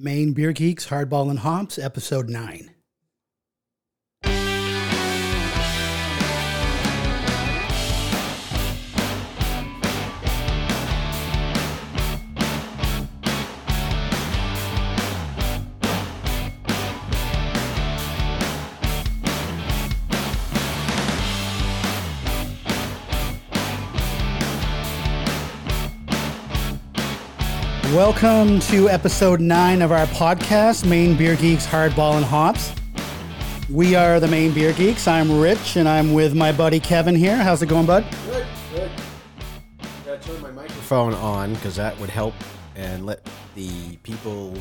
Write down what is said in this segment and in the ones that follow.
Maine Beer Geeks Hardball and Hops, Episode 9. Welcome to episode nine of our podcast, Maine Beer Geeks Hardball and Hops. We are the Maine Beer Geeks. I'm Rich, and I'm with my buddy Kevin here. How's it going, bud? Good, good. Gotta turn my microphone on because that would help and let the people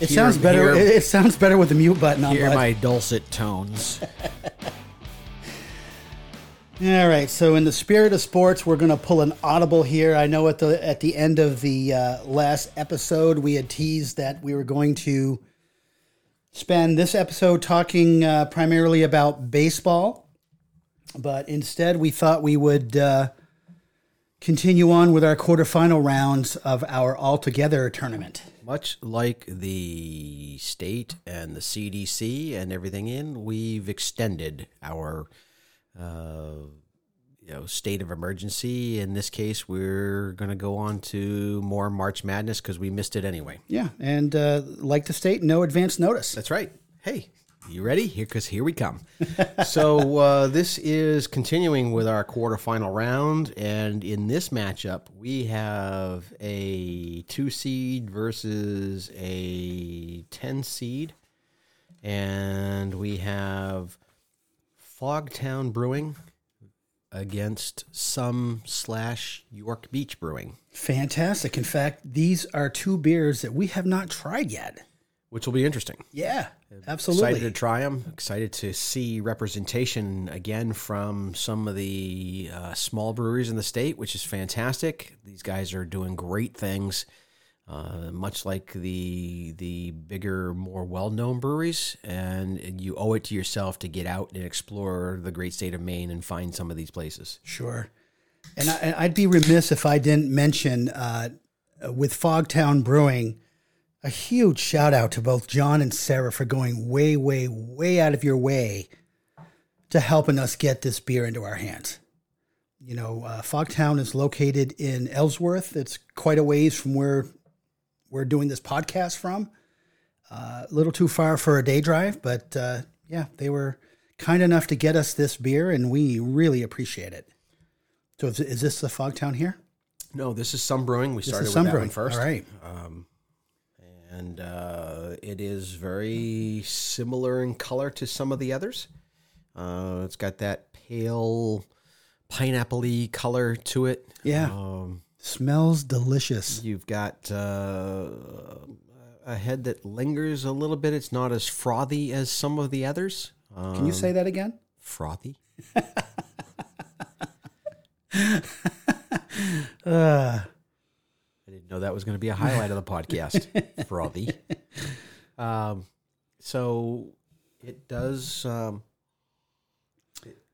It Hear- sounds better. hear- it, it sounds better with the mute button on. hear bud. my dulcet tones. All right. So, in the spirit of sports, we're going to pull an audible here. I know at the at the end of the uh, last episode, we had teased that we were going to spend this episode talking uh, primarily about baseball, but instead, we thought we would uh, continue on with our quarterfinal rounds of our All Together tournament. Much like the state and the CDC and everything in, we've extended our uh, you know state of emergency. In this case, we're going to go on to more March Madness because we missed it anyway. Yeah, and uh, like the state, no advance notice. That's right. Hey, you ready? Here, because here we come. so uh, this is continuing with our quarterfinal round, and in this matchup, we have a two seed versus a ten seed, and we have Fogtown Brewing against SoMe slash York Beach Brewing, Fantastic. In fact, these are two beers that we have not tried yet. which will be interesting. Yeah, absolutely. Excited to try them. Excited to see representation again from some of the uh, small breweries in the state, which is fantastic. These guys are doing great things, uh, much like the the bigger, more well known breweries. And you owe it to yourself to get out and explore the great state of Maine and find some of these places. Sure. And I, I'd be remiss if I didn't mention uh, with Fogtown Brewing, a huge shout out to both John and Sarah for going way, way, way out of your way to helping us get this beer into our hands. You know, uh, Fogtown is located in Ellsworth. It's quite a ways from where we're doing this podcast from. Uh, a little too far for a day drive, but uh, yeah, they were kind enough to get us this beer, and we really appreciate it. So is, is this the Fogtown here? No, this is SoMe brewing. We This started with some that brewing one first. All right. and uh, it is very similar in color to some of the others. Uh, it's got that pale pineapple-y color to it. Yeah. Um, Smells delicious. you've got uh, a head that lingers a little bit. It's not as frothy as some of the others. Um, Can you say that again? frothy? I didn't know that was going to be a highlight of the podcast. Frothy. Um, so it does. Um,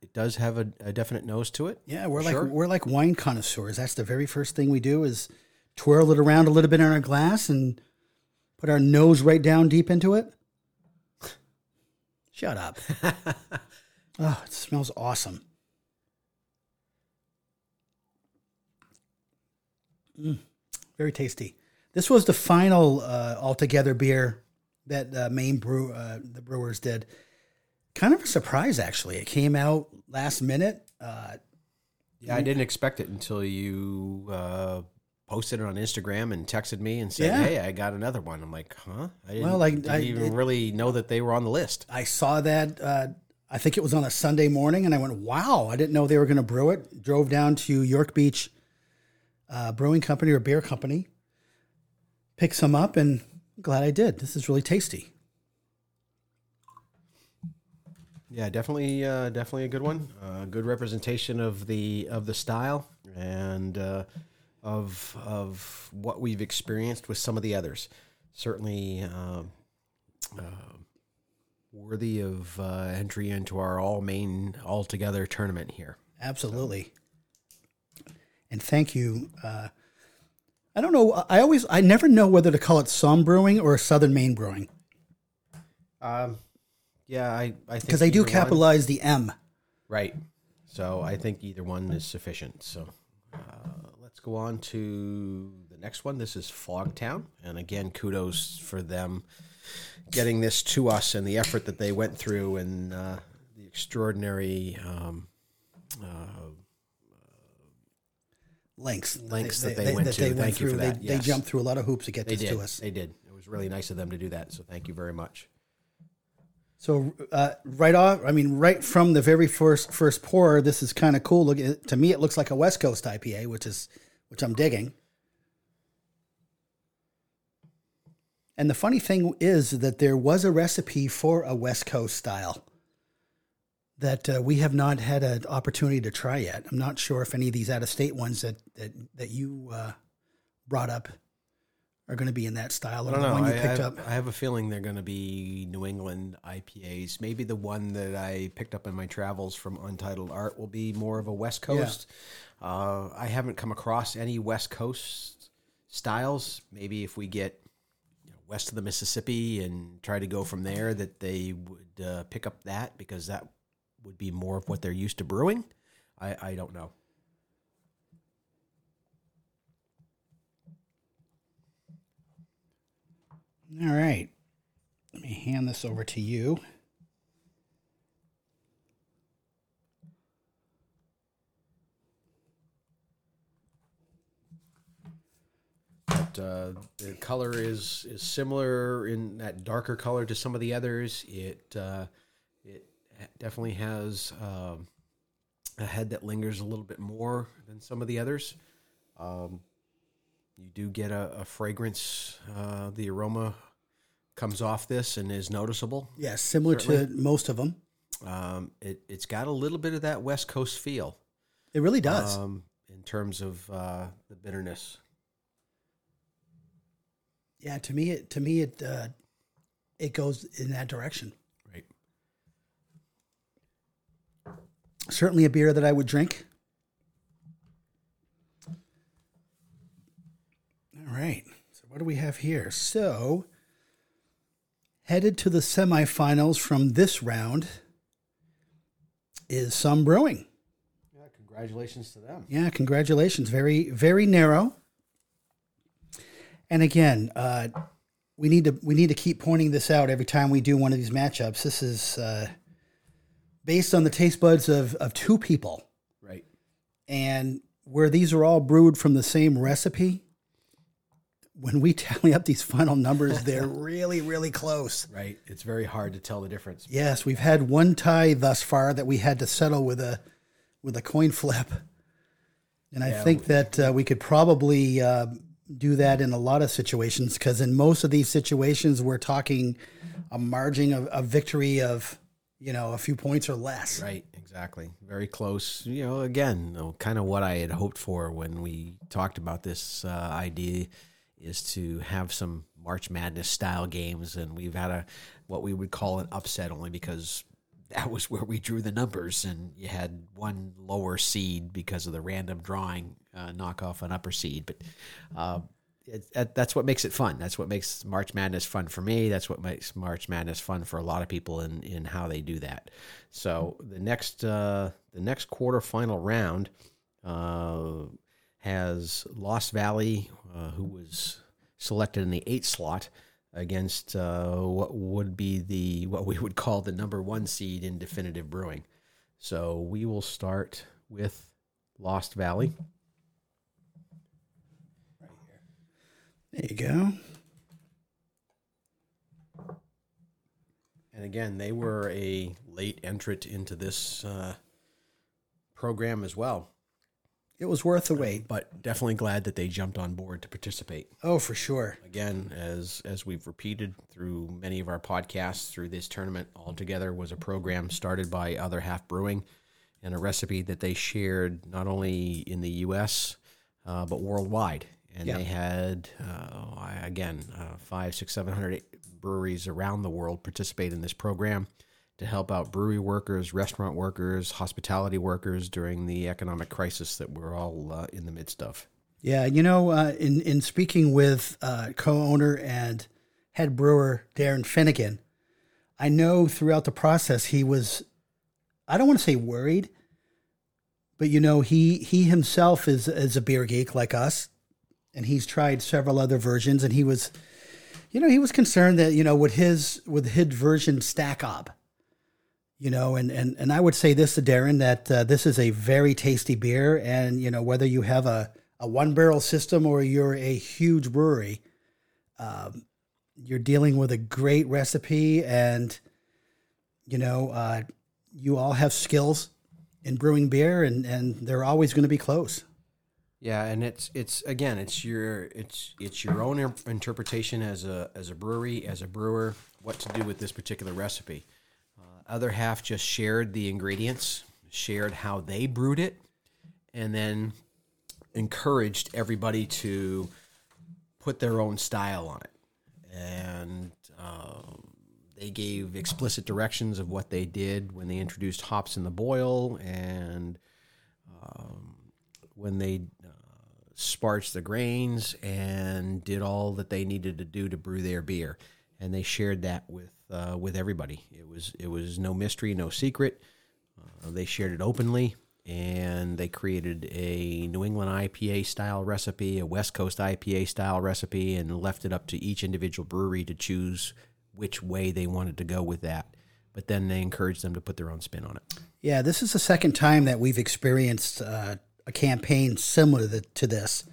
it, does have a, a definite nose to it. Yeah, we're like we're like wine connoisseurs. That's the very first thing we do is twirl it around a little bit in our glass and put our nose right down deep into it. Shut up. oh, it smells awesome. Mm, very tasty. This was the final uh, altogether beer that uh, Maine Brew uh, the brewers did. Kind of a surprise, actually. It came out last minute. Uh, Yeah, I didn't expect it until you uh, posted it on Instagram and texted me and said, Yeah. "Hey, I got another one." I'm like, "Huh?" I didn't, Well, like, didn't I- even it- really know that they were on the list. I saw that. Uh, I think it was on a Sunday morning, and I went, "Wow!" I didn't know they were going to brew it. Drove down to York Beach uh, Brewing Company or Beer Company, picked some up, and I'm glad I did. This is really tasty. Yeah, definitely, uh, definitely a good one. Uh, good representation of the of the style and uh, of of what we've experienced with some of the others. Certainly uh, uh, worthy of uh, entry into our all Maine all together tournament here. Absolutely. And thank you, uh, I don't know. I always, I never know whether to call it SoMe Brewing or Southern Maine Brewing Um, yeah, I, I think because they do either one- capitalize the M. Right. So I think either one is sufficient. So uh, let's go on to the next one. This is Fogtown, and again, kudos for them getting this to us and the effort that they went through and uh, the extraordinary um, uh, Lengths, Lengths that they went to. Thank you through. for that. They, they Yes. jumped through a lot of hoops to get they this did. to us. They did. It was really nice of them to do that. So thank you very much. So uh, right off, I mean, right from the very first first pour, this is kind of cool. Look, to me, it looks like a West Coast IPA, which is which I'm digging. And the funny thing is that there was a recipe for a West Coast style that uh, we have not had an opportunity to try yet. I'm not sure if any of these out of state ones that that that you uh, brought up are going to be in that style. I or don't the know. one you I, picked I- up. I have a feeling they're going to be New England IPAs. Maybe the one that I picked up in my travels from Untitled Art will be more of a West Coast. Uh, I haven't come across any West Coast styles. Maybe if we get you know, west of the Mississippi and try to go from there, that they would uh, pick up that because that would be more of what they're used to brewing. I, I don't know. All right. Let me hand this over to you. Uh, the color is is similar in that darker color to some of the others. It uh, it definitely has um, a head that lingers a little bit more than some of the others. Um, you do get a, a fragrance. Uh, the aroma comes off this and is noticeable. Yeah, similar to most of them. Um, it it's got a little bit of that West Coast feel It really does. um, in terms of uh, the bitterness. yeah, to me, it to me it uh, it goes in that direction. Right. Certainly a beer that I would drink. All right. So what do we have here? So headed to the semifinals from this round is SoMe brewing. Yeah, congratulations to them. Yeah, congratulations. Very, very narrow. And again, uh, we need to we need to keep pointing this out every time we do one of these matchups. This is uh, based on the taste buds of of two people, Right. and where these are all brewed from the same recipe. When we tally up these final numbers, they're really, really close. Right. It's very hard to tell the difference. Yes, we've had one tie thus far that we had to settle with a with a coin flip, and I Yeah, think that uh, we could probably uh, do that in a lot of situations because in most of these situations we're talking a margin of a victory of you know a few points or less. Right. Exactly. Very close. You know, again, kind of what I had hoped for when we talked about this uh, idea is to have some March Madness style games, and we've had a what we would call an upset only because that was where we drew the numbers, and you had one lower seed because of the random drawing uh, knock off an upper seed, but. Uh, it, that, that's what makes it fun. That's what makes March Madness fun for me. That's what makes March Madness fun for a lot of people in, in how they do that. So the next uh, the next quarterfinal round uh, has Lost Valley, uh, who was selected in the eight slot against uh, what would be the what we would call the number one seed in Definitive Brewing. So we will start with Lost Valley. There you go. And again, they were a late entrant into this uh, program as well, It was worth the wait. but definitely glad that they jumped on board to participate. Oh, for sure. Again, as as we've repeated through many of our podcasts, through this tournament altogether was a program started by Other Half Brewing, and a recipe that they shared not only in the U.S. Uh, but worldwide. And Yeah. they had uh, again uh, five, six, seven hundred breweries around the world participate in this program to help out brewery workers, restaurant workers, hospitality workers during the economic crisis that we're all uh, in the midst of. Yeah, you know, uh, in in speaking with uh, co-owner and head brewer Darren Finnegan, I know throughout the process he was, I don't want to say worried, but you know he he himself is is a beer geek like us, and he's tried several other versions, and he was, you know, he was concerned that you know would his would his version stack up, you know, and and and I would say this to Darren that uh, this is a very tasty beer, and you know whether you have a a one barrel system or you're a huge brewery, um, you're dealing with a great recipe, and you know uh, you all have skills in brewing beer, and and they're always going to be close. Yeah, and it's it's again, it's your it's it's your own interpretation as a as a brewery, as a brewer, what to do with this particular recipe. Other half just shared the ingredients, shared how they brewed it, and then encouraged everybody to put their own style on it. And um, they gave explicit directions of what they did when they introduced hops in the boil and um, when they uh, sparged the grains and did all that they needed to do to brew their beer. And they shared that with uh, with everybody. It was it was no mystery, no secret. Uh, they shared it openly, and they created a New England IPA style recipe, a West Coast IPA style recipe, and left it up to each individual brewery to choose which way they wanted to go with that. But then they encouraged them to put their own spin on it. Yeah, this is the second time that we've experienced uh, a campaign similar to, this.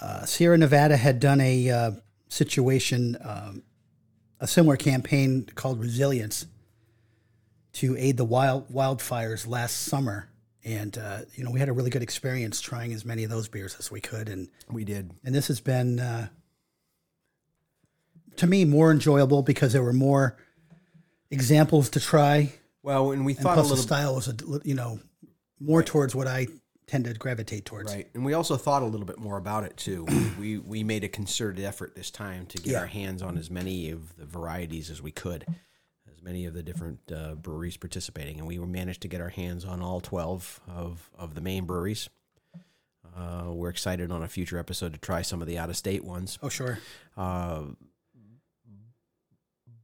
Uh, Sierra Nevada had done a uh, situation, um, a similar campaign called Resilience to aid the wild wildfires last summer, and uh, you know we had a really good experience trying as many of those beers as we could, and We did. and this has been uh, to me more enjoyable because there were more examples to try. Well, and we and thought a plus the style was a, you know more towards what I tend to gravitate towards. Right, and we also thought a little bit more about it too. we we made a concerted effort this time to get Yeah. our hands on as many of the varieties as we could, as many of the different uh, breweries participating, and we were managed to get our hands on all twelve of of the Maine breweries. Uh, we're excited on a future episode to try some of the out of state ones. Oh sure, Uh,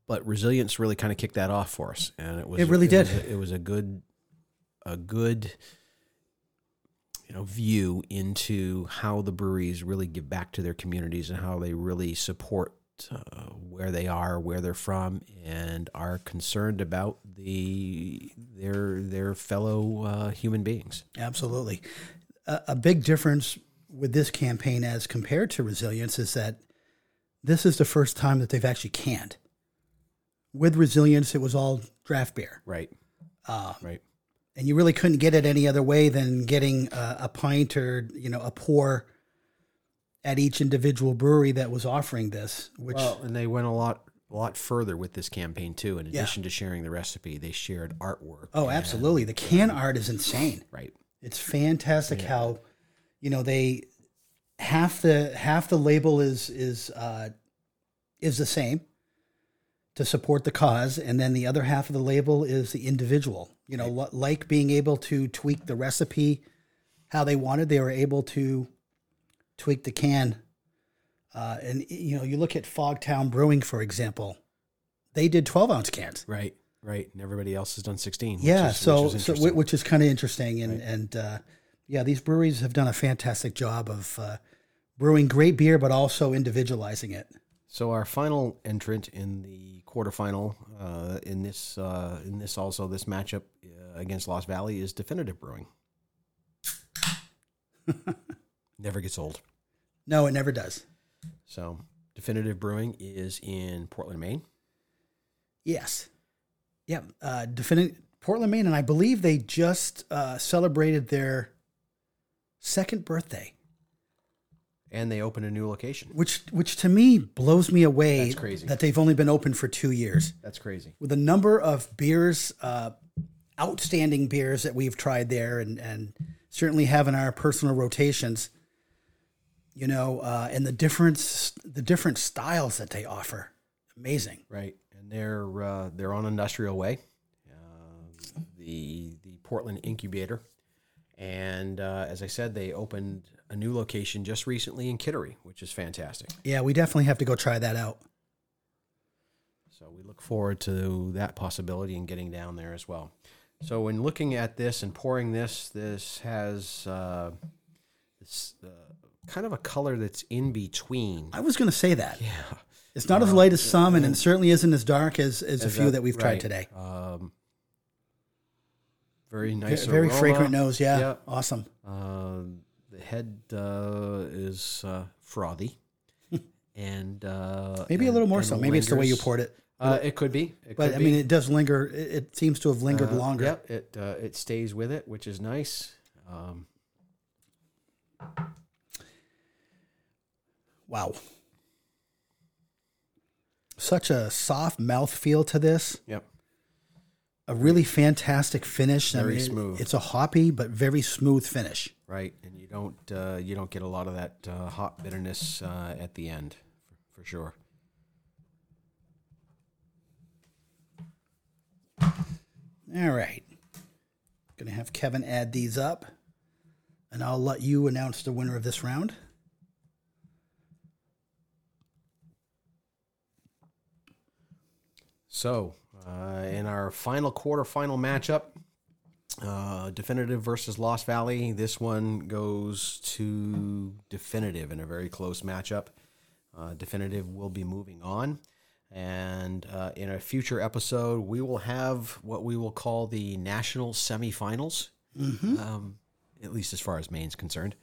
but resilience really kind of kicked that off for us, and it was It really did. Was a, it was a good, a good, you know, view into how the breweries really give back to their communities and how they really support uh, where they are, where they're from, and are concerned about the their their fellow uh, human beings. absolutely. A, a big difference with this campaign as compared to Resilience is that this is the first time that they've actually canned. With Resilience, it was all draft beer. Right. Uh, Right. And you really couldn't get it any other way than getting a, a pint or you know a pour at each individual brewery that was offering this which Well, and they went a lot a lot further with this campaign too. In Yeah. addition to sharing the recipe, they shared artwork. oh absolutely the can art is insane Right. it's fantastic how you know they half the half the label is is uh is the same to support the cause and then the other half of the label is the individual you know li- like being able to tweak the recipe how they wanted they were able to tweak the can uh, and you know you look at fogtown brewing for example they did 12 ounce cans Right. Right. And everybody else has done 16. which yeah is- so which is so which is kind of interesting and and uh, yeah these breweries have done a fantastic job of uh, brewing great beer but also individualizing it So our final entrant in the quarterfinal uh, in this uh, in this also this matchup uh, against Lost Valley is Definitive Brewing. Never gets old. no it never does So Definitive Brewing is in Portland, Maine. yes yeah uh, definite portland maine and i believe they just uh, celebrated their second birthday And they opened a new location. which which to me blows me away That's crazy. that they've only been open for two years That's crazy. with the number of beers, uh, outstanding beers that we've tried there, and and certainly have in our personal rotations. You know, uh, and the difference, the different styles that they offer, amazing. Right, and they're uh, they're on Industrial Way, uh, the the Portland incubator, and uh, as I said, they opened a new location just recently in Kittery, which is fantastic. Yeah, we definitely have to go try that out. So we look forward to that possibility and getting down there as well. So when looking at this and pouring this, this has uh, this uh, kind of a color that's in between. I was going to say that. Yeah, It's not as light as some, and it certainly isn't as dark as, as a few that that we've tried today. Um, very Ve- nice, Very aroma. fragrant nose. Yeah. Yeah. Awesome. Uh, the head uh, is uh, frothy, and uh, Maybe a little more and so. Maybe it's the way you lingers. poured it. Uh, it could be, it But could I mean, be. it does linger. It, it seems to have lingered longer. Yep, it uh, it stays with it, which is nice. Um, Wow. Such a soft mouth feel to this. yep. A really fantastic finish. I Very mean, it- smooth. It's a hoppy but very smooth finish. right and you don't uh, you don't get a lot of that uh, hot bitterness uh, at the end for, for sure All right. Going to have Kevin add these up, and I'll let you announce the winner of this round. so in our final quarterfinal matchup uh, definitive versus lost valley. This one goes to definitive in a very close matchup. Uh, definitive will be moving on. And uh, in a future episode we will have what we will call the national semifinals um, at least as far as maine's concerned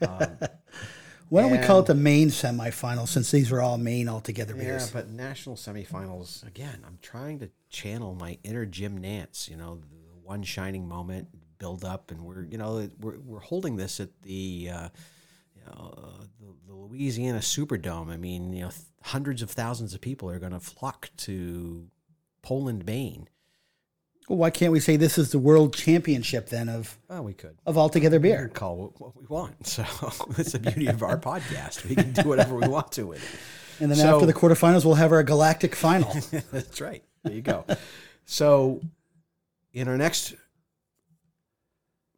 Why don't we call it the Maine semifinal since these are all Maine altogether Yeah, beers? but national semifinals again. I'm trying to channel my inner Jim Nantz. You know, the one shining moment, build up, and we're you know we're we're holding this at the. Uh, you know, uh, the, the Louisiana Superdome. I mean, you know, th- hundreds of thousands of people are going to flock to Poland, Maine. Well, why can't we say this is the world championship then of, Well, we could. of altogether We beer? can call what, what we want. So that's the beauty of our podcast. We can do whatever we want to with it. And then So- after the quarterfinals, we'll have our galactic final. That's right. There you go. so, in our next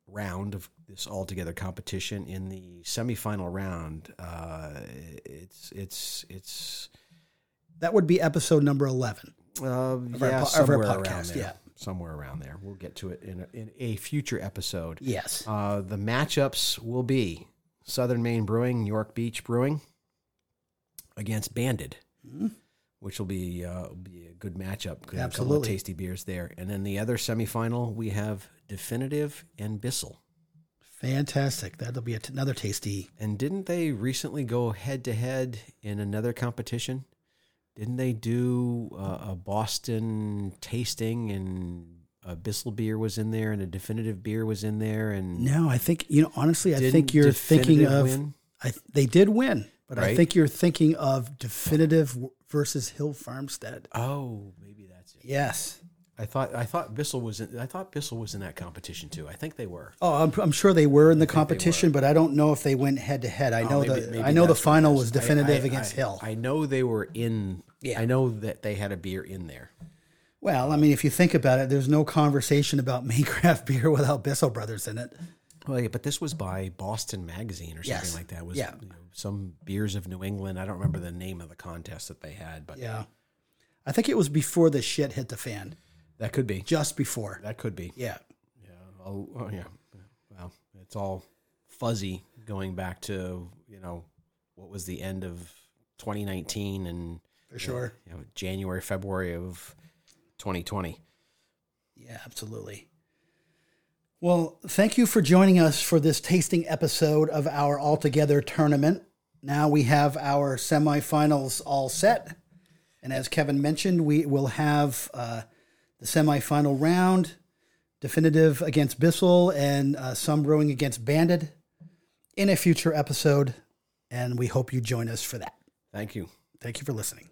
round of this altogether competition, in the semifinal round, uh, it's it's it's that would be episode number 11. uh, our yeah, po- of our podcast, yeah. Somewhere around there. We'll get to it in a, in a future episode. Yes. Uh, the matchups will be Southern Maine Brewing, York Beach Brewing against Banded, which will be uh, be a good matchup. 'cause we have some of Absolutely. tasty beers there. And then the other semifinal, we have Definitive and Bissell. Fantastic. That'll be a t- another tasty. And didn't they recently go head to head in another competition? Didn't they do uh, a Boston tasting and a Bissell beer was in there and a Definitive beer was in there and No, I think, you know, honestly, I think you're thinking of. win? I, they did win, but I think you're thinking of definitive versus Hill Farmstead. Oh, maybe that's it. Yes. I thought I thought Bissell was in, I thought Bissell was in that competition too. I think they were. Oh, I'm, I'm sure they were in the competition, but I don't know if they went head to head. I oh, know Oh, maybe- the maybe I know the that's what it final was definitive I- against I- Hill. I know they were in. Yeah. I know that they had a beer in there. well, I mean, if you think about it, there's no conversation about Maine craft beer without Bissell Brothers in it. Well, yeah, but this was by Boston Magazine or something Yes. like that. It was Yeah. you know, some beers of New England. I don't remember the name of the contest that they had, but Yeah, I think it was before the shit hit the fan. That could be. Just before. That could be. Yeah. Yeah. Oh, oh, yeah. Well, it's all fuzzy going back to you know what was the end of 2019 and For sure. you know January February of 2020. Yeah, absolutely. Well, thank you for joining us for this tasting episode of our Altogether tournament. Now we have our semifinals all set. And as Kevin mentioned, we will have uh, the semifinal round definitive against Bissell and uh, SoMe brewing against Banded in a future episode. And we hope you join us for that. Thank you. Thank you for listening.